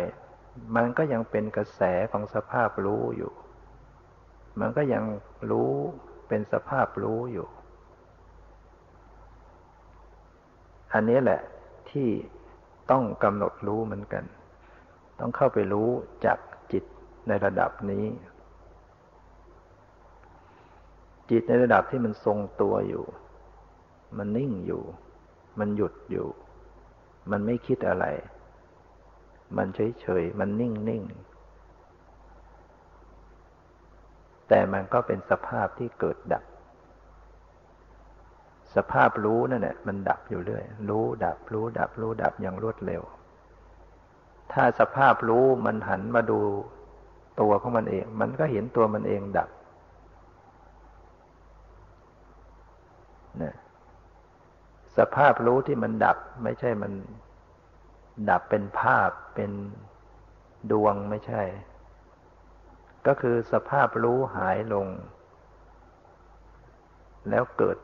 มันก็ยังเป็นกระแสของสภาพรู้อยู่ มันก็ยังรู้เป็นสภาพรู้อยู่ อันนี้แหละที่ต้องกำหนดรู้เหมือนกัน ต้องเข้าไปรู้จาก ในระดับนี้ จิตในระดับที่มันทรงตัวอยู่ มันนิ่งอยู่ มันหยุดอยู่ มันไม่คิดอะไร มันเฉยๆมันนิ่งๆแต่มันก็เป็นสภาพที่เกิดดับ สภาพรู้นั่นแหละมันดับอยู่เรื่อย รู้ดับ รู้ดับ รู้ดับอย่างรวดเร็ว ถ้าสภาพรู้มันหันมาดู ตัวของมันเอง มันก็เห็นตัวมันเองดับนะสภาพรู้ที่มันดับ ไม่ใช่มันดับเป็นภาพเป็นดวงไม่ใช่ ก็คือสภาพรู้หายลง แล้วเกิด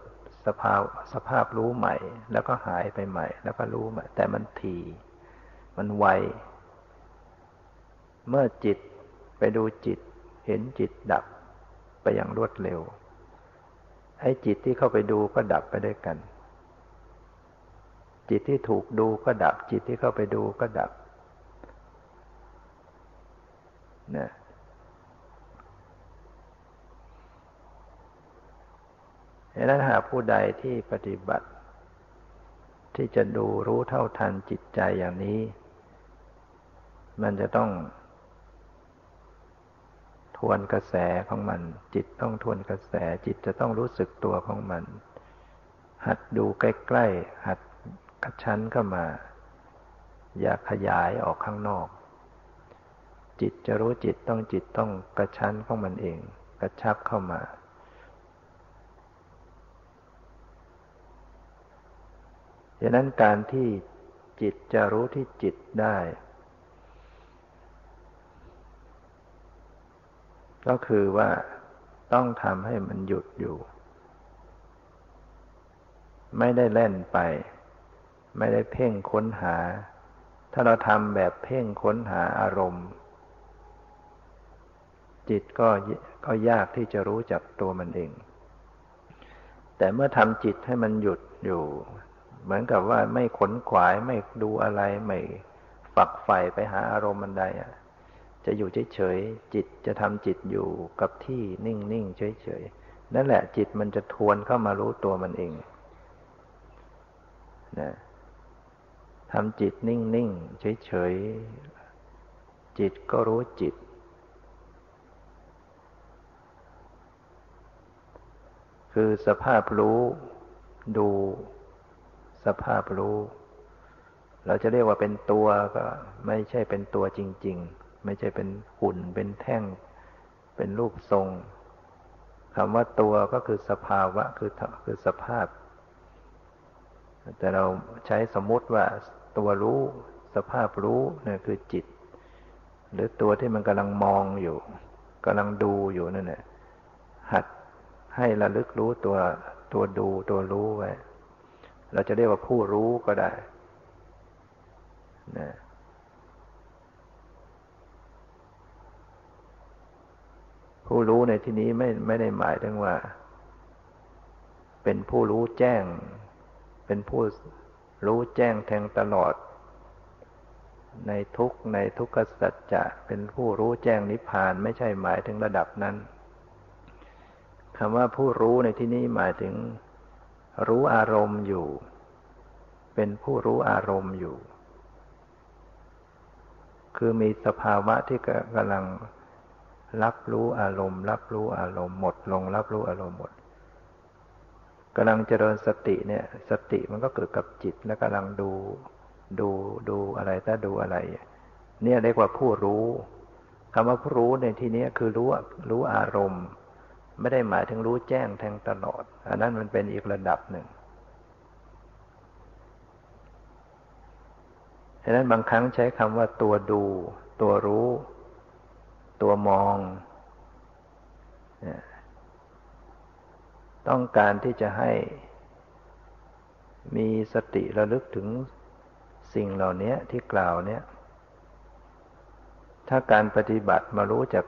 สภาพสภาพรู้ใหม่ แล้วก็หายไปใหม่ แล้วก็รู้ใหม่แต่มันทีมันไว เมื่อจิต ไปดูจิต เห็นจิตดับไปอย่างรวดเร็ว ไอ้จิตที่เข้าไปดูก็ดับไปด้วยกัน จิตที่ถูกดูก็ดับ จิตที่เข้าไปดูก็ดับเนี่ยดังนั้นหากผู้ใดที่ปฏิบัติ ที่จะดูรู้เท่าทันจิตใจอย่างนี้ มันจะต้อง ทวนกระแสของมัน จิตต้องทวนกระแส จิตจะต้องรู้สึกตัวของมัน หัดดูใกล้ๆ หัดกระชั้นเข้ามา อย่าขยายออกข้างนอก จิตจะรู้จิตต้องจิตต้องกระชั้นของมันเอง กระชับเข้ามาฉะนั้นการที่จิตจะรู้ที่จิตได้ ก็คือว่าต้องทำให้มันหยุดอยู่ ไม่ได้เล่นไป ไม่ได้เพ่งค้นหา ถ้าเราทำแบบเพ่งค้นหาอารมณ์ จิตก็ก็ยากที่จะรู้จักตัวมันเอง แต่เมื่อทำจิตให้มันหยุดอยู่ เหมือนกับว่าไม่ขนขวายไม่ดูอะไรไม่ฝักใฝ่ไปหาอารมณ์มันใดอะ จะอยู่เฉยๆจิตจะทำจิตอยู่กับที่นิ่งๆเฉยๆนั่นแหละจิตมันจะทวนเข้ามารู้ตัวมันเองนะทำจิตนิ่งๆเฉยๆจิตก็รู้จิต คือสภาพรู้ดูสภาพรู้ เราจะเรียกว่าเป็นตัวก็ไม่ใช่เป็นตัวจริง ๆ ไม่ใช่เป็นหุ่น เป็นแท่ง เป็นรูปทรงคำว่าตัวก็คือสภาวะคือคือสภาพ แต่เราใช้สมมติว่าตัวรู้ สภาพรู้เนี่ยคือจิต หรือตัวที่มันกำลังมองอยู่กำลังดูอยู่นั่นแหละหัดให้ระลึกรู้ตัวตัวดูตัวรู้ไว้ เราจะเรียกว่าผู้รู้ก็ได้นะ ผู้รู้ในที่นี้ไม่ไม่ได้หมายถึงว่า เป็นผู้รู้แจ้ง เป็นผู้รู้แจ้งแทงตลอด ในทุกในทุกขสัจจะเป็นผู้รู้แจ้งนิพพานไม่ใช่หมายถึงระดับนั้นคำว่าผู้รู้ในที่นี้หมายถึง รู้อารมณ์อยู่ เป็นผู้รู้อารมณ์อยู่ คือมีสภาวะที่กำลัง รับรู้อารมณ์ รับรู้อารมณ์หมดลง รับรู้อารมณ์หมดกำลังเจริญสติเนี่ย สติมันก็เกิดกับจิตแล้วกำลังดูดูดูอะไรถ้าดูอะไร เนี่ยเรียกว่าผู้รู้คำว่าผู้รู้ในที่นี้คือรู้รู้อารมณ์ ไม่ได้หมายถึงรู้แจ้งแทงตลอด อันนั้นมันเป็นอีกระดับหนึ่งฉะนั้นบางครั้งใช้คำว่าตัวดู ตัวรู้ ตัวมอง ต้องการที่จะให้มีสติระลึกถึงสิ่งเหล่านี้ที่กล่าวเนี่ยถ้าการปฏิบัติมารู้จาก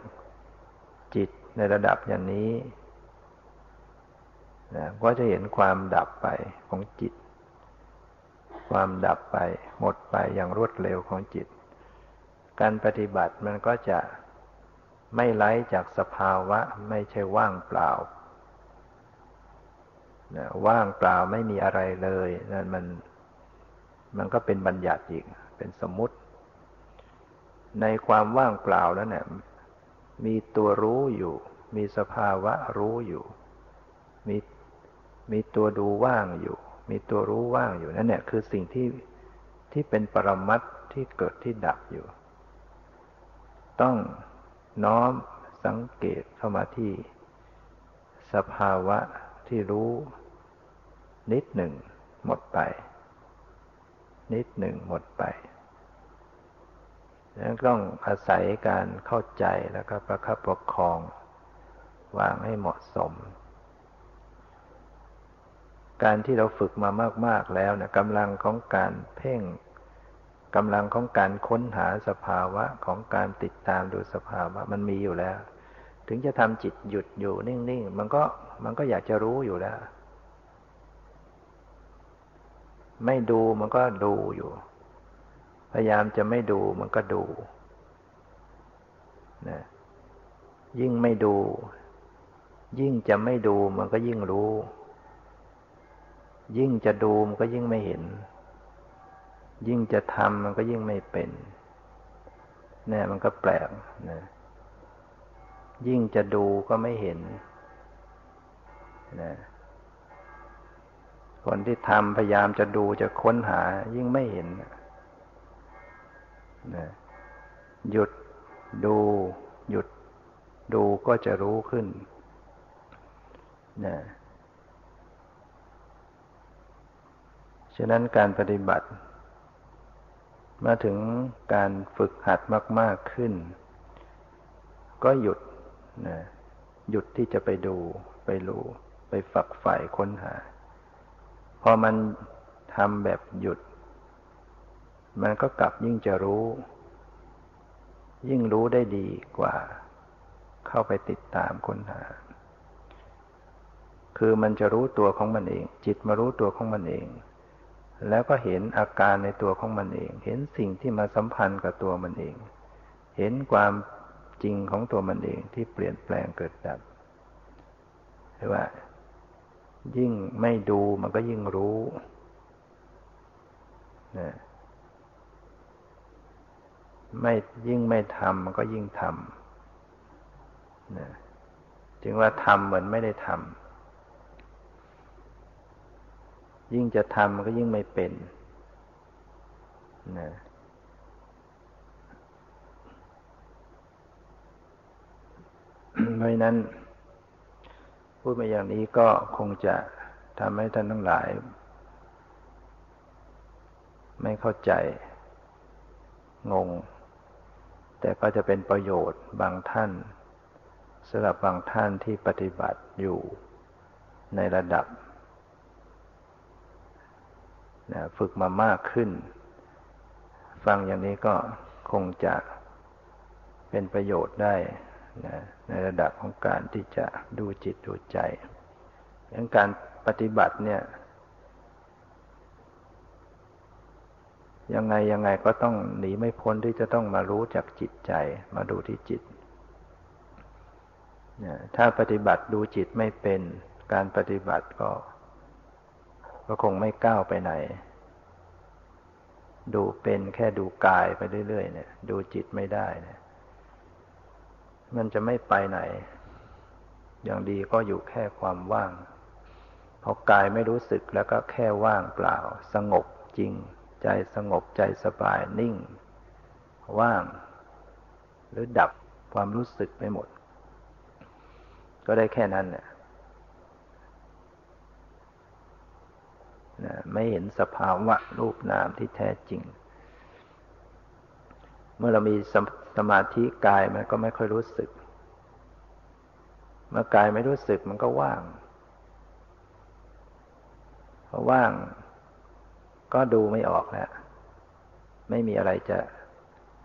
จิตในระดับอย่างนี้นะก็จะเห็นความดับไปของจิต ความดับไปหมดไปอย่างรวดเร็วของจิต การปฏิบัติมันก็จะ ไม่ไล่จากสภาวะไม่ใช่ว่างเปล่านะว่างเปล่าไม่มีอะไรเลยนั่นมัน มันก็เป็นบัญญัติอีก เป็นสมมุติ ในความว่างเปล่าแล้วเนี่ยมีตัวรู้อยู่ มีสภาวะรู้อยู่ มีมีตัวดูว่างอยู่ มีตัวรู้ว่างอยู่นั่นเนี่ยคือสิ่งที่ที่เป็นปรมัตที่เกิดที่ดับอยู่ ต้อง น้อมสังเกตเข้ามาที่ สภาวะที่รู้ นิดหนึ่งหมดไป นิดหนึ่งหมดไปนั้นต้องอาศัยการเข้าใจแล้วก็ประคับประคอง วางให้เหมาะสม การที่เราฝึกมามาก ๆแล้วนะกำลังของการเพ่ง กำลังของการค้นหาสภาวะของการติดตามดูสภาวะ มันมีอยู่แล้ว ถึงจะทำจิตหยุดอยู่นิ่งๆ มันก็มันก็อยากจะรู้อยู่แล้ว ไม่ดูมันก็ดูอยู่ พยายามจะไม่ดูมันก็ดูนะยิ่งไม่ดู ยิ่งจะไม่ดูมันก็ยิ่งรู้ ยิ่งจะดูมันก็ยิ่งไม่เห็น ยิ่งจะทำมันก็ยิ่งไม่เป็นเนี่ยมันก็แปลกนะยิ่งจะดูก็ไม่เห็นนะคนที่ทำพยายามจะดูจะค้นหา ยิ่งไม่เห็นนะหยุดดู หยุดดูก็จะรู้ขึ้นนะฉะนั้นการปฏิบัติ มาถึงการฝึกหัดมาก ๆขึ้น ก็หยุดนะหยุดที่จะไปดูไปรู้ ไปฝักใฝ่ค้นหา พอมันทำแบบหยุด มันก็กลับยิ่งจะรู้ ยิ่งรู้ได้ดีกว่า เข้าไปติดตามค้นหา คือมันจะรู้ตัวของมันเอง จิตมารู้ตัวของมันเอง แล้วก็เห็นอาการในตัวของมันเอง เห็นสิ่งที่มาสัมพันธ์กับตัวมันเอง เห็นความจริงของตัวมันเองที่เปลี่ยนแปลงเกิดดับหรือว่า ยิ่งไม่ดูมันก็ยิ่งรู้นะไม่ยิ่งไม่ทำมันก็ยิ่งทำนะจึงว่าทำเหมือนไม่ได้ทำ ยิ่งจะทำก็ยิ่งไม่เป็นนะเพราะนั้น พูดมาอย่างนี้ก็คงจะทำให้ท่านทั้งหลาย ไม่เข้าใจ งง แต่ก็จะเป็นประโยชน์บางท่านสำหรับบางท่านที่ปฏิบัติอยู่ในระดับ นะฝึกมามากขึ้น ฟังอย่างนี้ก็คงจะเป็นประโยชน์ได้นะในระดับของการที่จะดูจิตดูใจดังการปฏิบัติเนี่ย ยังไงยังไงก็ต้องหนีไม่พ้นที่จะต้องมารู้จักจิตใจ มาดูที่จิต ถ้าปฏิบัติดูจิตไม่เป็น การปฏิบัติก็ ก็คงไม่ก้าวไปไหน ดูเป็นแค่ดูกายไปเรื่อยๆเนี่ย ดูจิตไม่ได้เนี่ยมันจะไม่ไปไหน อย่างดีก็อยู่แค่ความว่าง พอกายไม่รู้สึกแล้วก็แค่ว่างเปล่า สงบจริง ใจสงบใจสบายนิ่ง ว่าง หรือดับความรู้สึกไปหมด ก็ได้แค่นั้นเนี่ย ไม่เห็นสภาวะรูปนามที่แท้จริง เมื่อเรามีสสมาธิกายมันก็ไม่ค่อยรู้สึก เมื่อกายไม่รู้สึกมันก็ว่างพอว่าง ก็ดูไม่ออกแล้วไม่มีอะไรจะ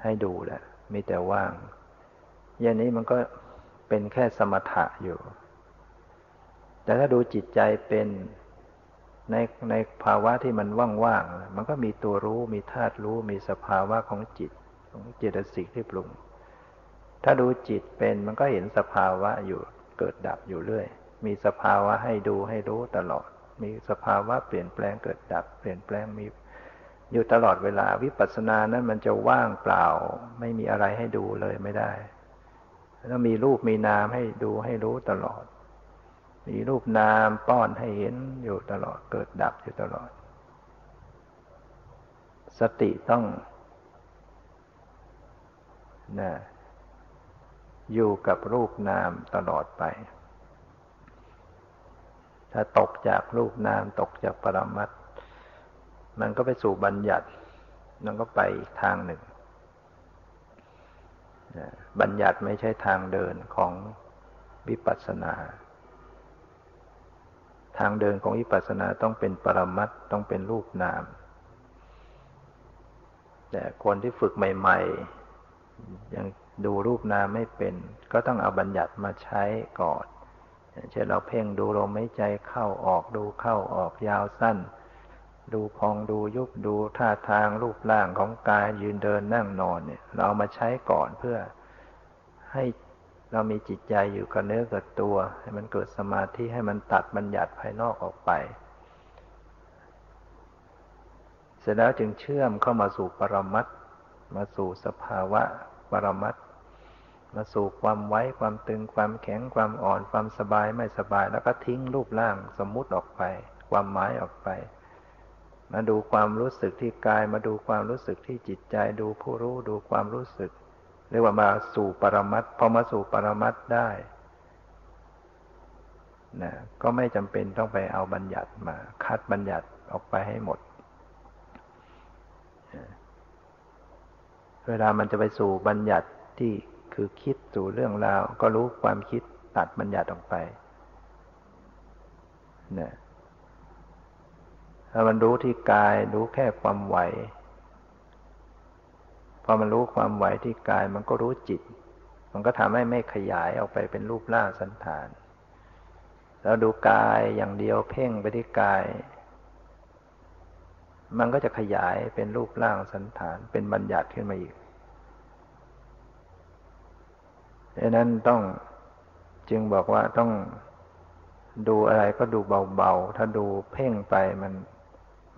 ให้ดูแล้วมีแต่ว่าง อย่างนี้มันก็เป็นแค่สมถะอยู่ แต่ถ้าดูจิตใจเป็น ในในภาวะที่มันว่างๆ มันก็มีตัวรู้ มีธาตุรู้ มีสภาวะของจิต ของเจตสิกที่ปรุง ถ้าดูจิตเป็นมันก็เห็นสภาวะอยู่ เกิดดับอยู่เรื่อย มีสภาวะให้ดูให้รู้ตลอด มีสภาวะเปลี่ยนแปลงเกิดดับ เปลี่ยนแปลงมีอยู่ตลอดเวลาวิปัสสนานั้นมันจะว่างเปล่า ไม่มีอะไรให้ดูเลยไม่ได้ แล้วมีรูปมีนามให้ดูให้รู้ตลอด มีรูปนามป้อนให้เห็นอยู่ตลอดเกิดดับอยู่ตลอด สติต้องนะอยู่กับรูปนามตลอดไป ถ้าตกจากรูปนามตกจากปรมัตมันก็ไปสู่บัญญัติ มันก็ไปอีกทางหนึ่ง บัญญัติไม่ใช่ทางเดินของวิปัสสนา ทางเดินของวิปัสสนาต้องเป็นปรมัตต้องเป็นรูปนาม แต่คนที่ฝึกใหม่ๆ ยังดูรูปนามไม่เป็น ก็ต้องเอาบัญญัติมาใช้ก่อนอย่างเช่นเราเพ่งดูลมหายใจเข้าออกดูเข้าออกยาวสั้น ดูพองดูยุบดูท่าทางรูปร่างของกายยืนเดินนั่งนอนเนี่ย เราเอามาใช้ก่อนเพื่อให้ เรามีจิตใจอยู่กับเนื้อกับตัว ให้มันเกิดสมาธิให้มันตัดบัญญัติภายนอกออกไป เสร็จแล้วจึงเชื่อมเข้ามาสู่ปรมัตมาสู่สภาวะปรมัตมาสู่ความไว้ความตึงความแข็งความอ่อนความสบายไม่สบาย แล้วก็ทิ้งรูปร่างสมมุติออกไป ความหมายออกไป มาดูความรู้สึกที่กายมาดูความรู้สึกที่จิตใจ ดูผู้รู้ดูความรู้สึก เรียกว่ามาสู่ปรมัตพอมาสู่ปรมัตได้นะก็ไม่จำเป็นต้องไปเอาบัญญัติมา คัดบัญญัติออกไปให้หมด เวลามันจะไปสู่บัญญัติที่คือคิดสู่เรื่องราว ก็รู้ความคิดตัดบัญญัติออกไปนะถ้ามันรู้ที่กายรู้แค่ความไหว อมันรู้ความไหวที่กายมันก็รู้จิต มันก็ทำให้ไม่ขยายออกไปเป็นรูปร่างสันฐาน แล้วดูกายอย่างเดียวเพ่งไปที่กาย มันก็จะขยายเป็นรูปร่างสันฐาน เป็นบัญญัติขึ้นมาอีกดังนั้นต้องจึงบอกว่าต้องดูอะไรก็ดูเบาๆ ถ้าดูเพ่งไปมัน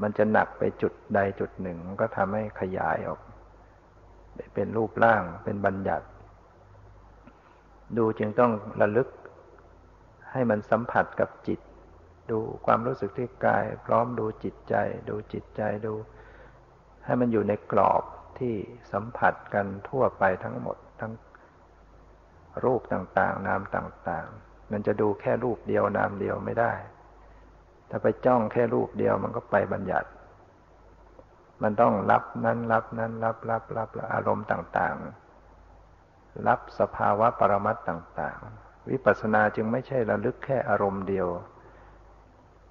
มันจะหนักไปจุดใดจุดหนึ่ง ก็ทำให้ขยายออก เป็นรูปร่างเป็นบัญญัติ ดูจึงต้องระลึก ให้มันสัมผัสกับจิต ดูความรู้สึกที่กาย พร้อมดูจิตใจ ดูจิตใจดู ให้มันอยู่ในกรอบที่สัมผัสกันทั่วไปทั้งหมดทั้งรูปต่างๆ นามต่างๆ มันจะดูแค่รูปเดียวนามเดียวไม่ได้ ถ้าไปจ้องแค่รูปเดียวมันก็ไปบัญญัติ มันต้องรับนั้นรับนั้นรับรับรับอารมณ์ต่างๆ รับสภาวะปรมัตต่างๆ วิปัสสนาจึงไม่ใช่ระลึกแค่อารมณ์เดียว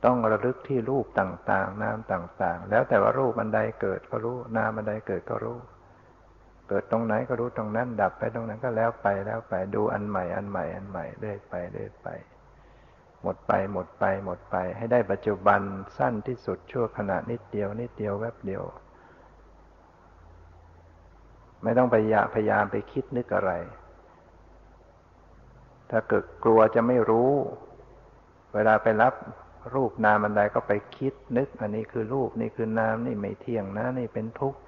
ต้องระลึกที่รูปต่างๆ นามต่างๆ แล้วแต่ว่ารูปอันใดเกิดก็รู้ นามอันใดเกิดก็รู้ เกิดตรงไหนก็รู้ตรงนั้น ดับไปตรงนั้นก็แล้วไปแล้วไปดูอันใหม่อันใหม่อันใหม่เรื่อยไปเรื่อยไป หมดไปหมดไปหมดไป ให้ได้ปัจจุบันสั้นที่สุดชั่วขณะนิดเดียวนิดเดียวแวบเดียว ไม่ต้องพยายามไปคิดนึกอะไร ถ้าเกิดกลัวจะไม่รู้ เวลาไปรับรูปนามอันใดก็ไปคิดนึก อันนี้คือรูปนี่คือนามนี่ไม่เที่ยงนะ นี่เป็นทุกข์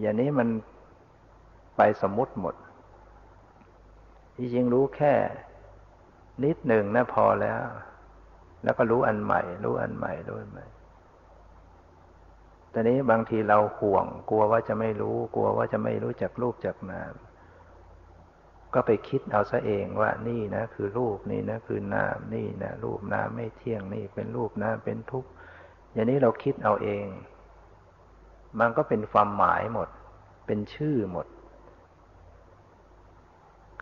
อย่างนี้มันไปสมมุติหมดที่จริงรู้แค่ นิดหนึ่งนะพอแล้ว แล้วก็รู้อันใหม่ รู้อันใหม่รู้อันใหม่ แต่นี้บางทีเราห่วง กลัวว่าจะไม่รู้ กลัวว่าจะไม่รู้จักรูปจากนาม ก็ไปคิดเอาซะเองว่านี่นะ คือรูปนี่นะคือนามนี่นะรูปนามไม่เที่ยงนี่เป็นรูปนามเป็นทุกข์อย่างนี้เราคิดเอาเอง มันก็เป็นความหมายหมด เป็นชื่อหมด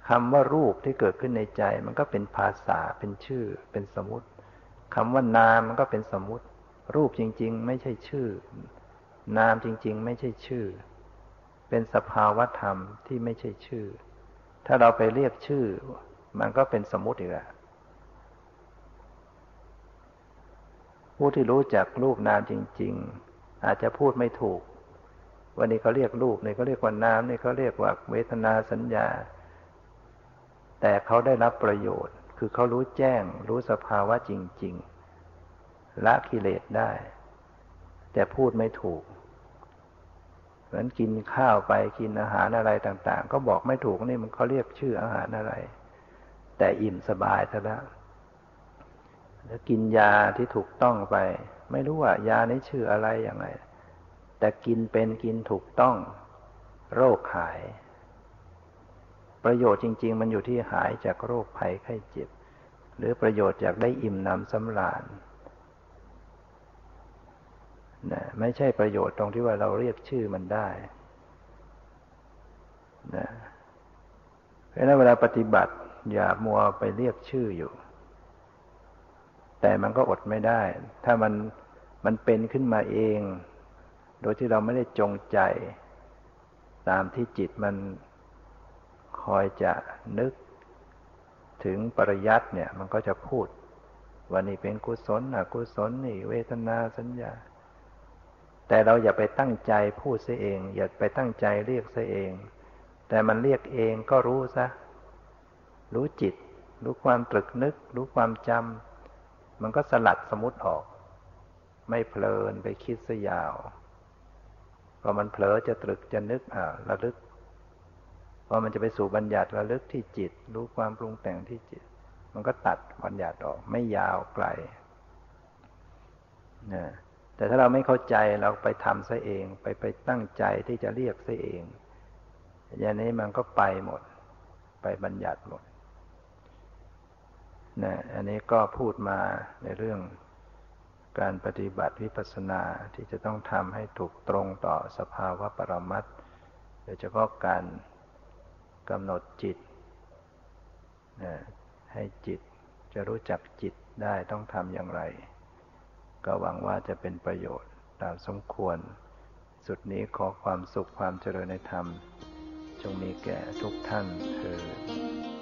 คำว่ารูปที่เกิดขึ้นในใจ มันก็เป็นภาษาเป็นชื่อ เป็นสมมติคำว่านามมันก็เป็นสมมติ รูปจริง ๆ ไม่ใช่ชื่อ นามจริง ๆ ไม่ใช่ชื่อ เป็นสภาวธรรมที่ไม่ใช่ชื่อ ถ้าเราไปเรียกชื่อ มันก็เป็นสมมุติอีกแล้วผู้ที่รู้จักรูปนามจริง ๆ อาจจะพูดไม่ถูก วันนี้เขาเรียกรูปนี่เขาเรียกว่านามนี่เขาเรียกว่าเวทนาสัญญา แต่เขาได้รับประโยชน์ คือเขารู้แจ้ง รู้สภาวะจริง ๆ ละกิเลสได้ แต่พูดไม่ถูกมือนกินข้าวไปกินอาหารอะไรต่าง ๆ ก็บอกไม่ถูกนี่มันเขาเรียกชื่ออาหารอะไร แต่อิ่มสบายซะแล้วแล้วกินยาที่ถูกต้องไป ไม่รู้ว่ายานี้ชื่ออะไรอย่างไรแต่กินเป็นกินถูกต้อง โรคหาย ประโยชน์จริง ๆ มันอยู่ที่หายจากโรคภัยไข้เจ็บ หรือประโยชน์จากได้อิ่มนำสำราญ นะไม่ใช่ประโยชน์ตรงที่ว่าเราเรียกชื่อมันได้นะเพราะนั้นเวลาปฏิบัติ อย่ามัวไปเรียกชื่ออยู่ แต่มันก็อดไม่ได้ ถ้ามันมันเป็นขึ้นมาเอง โดยที่เราไม่ได้จงใจ ตามที่จิตมันคอยจะนึกถึงปริยัติเนี่ย มันก็จะพูดว่านี่เป็นกุศลอกุศลนี่เวทนาสัญญา แต่เราอย่าไปตั้งใจพูดเสียเอง อย่าไปตั้งใจเรียกเสียเอง แต่มันเรียกเองก็รู้ซะ รู้จิต รู้ความตรึกนึก รู้ความจำ มันก็สลัดสมุติออก ไม่เพลินไปคิดสยาวพอมันเผลอจะตรึกจะนึกอ่าระลึกพอมันจะไปสู่บัญญัติระลึกที่จิต รู้ความปรุงแต่งที่จิต มันก็ตัดบัญญัติออก ไม่ยาวไกลนะ แต่ถ้าเราไม่เข้าใจเราไปทำซะเอง ไปไปตั้งใจที่จะเรียกซะเอง อย่างนี้มันก็ไปหมด ไปบัญญัติหมดนะอันนี้ก็พูดมาในเรื่องการปฏิบัติวิปัสสนาที่จะต้องทำให้ถูกตรงต่อสภาวะปรมัตโดยเฉพาะการกำหนดจิตนะให้จิตจะรู้จักจิตได้ต้องทำอย่างไร ก็หวังว่าจะเป็นประโยชน์ตามสมควร สุดนี้ขอความสุขความเจริญในธรรม จงมีแก่ทุกท่านเธอ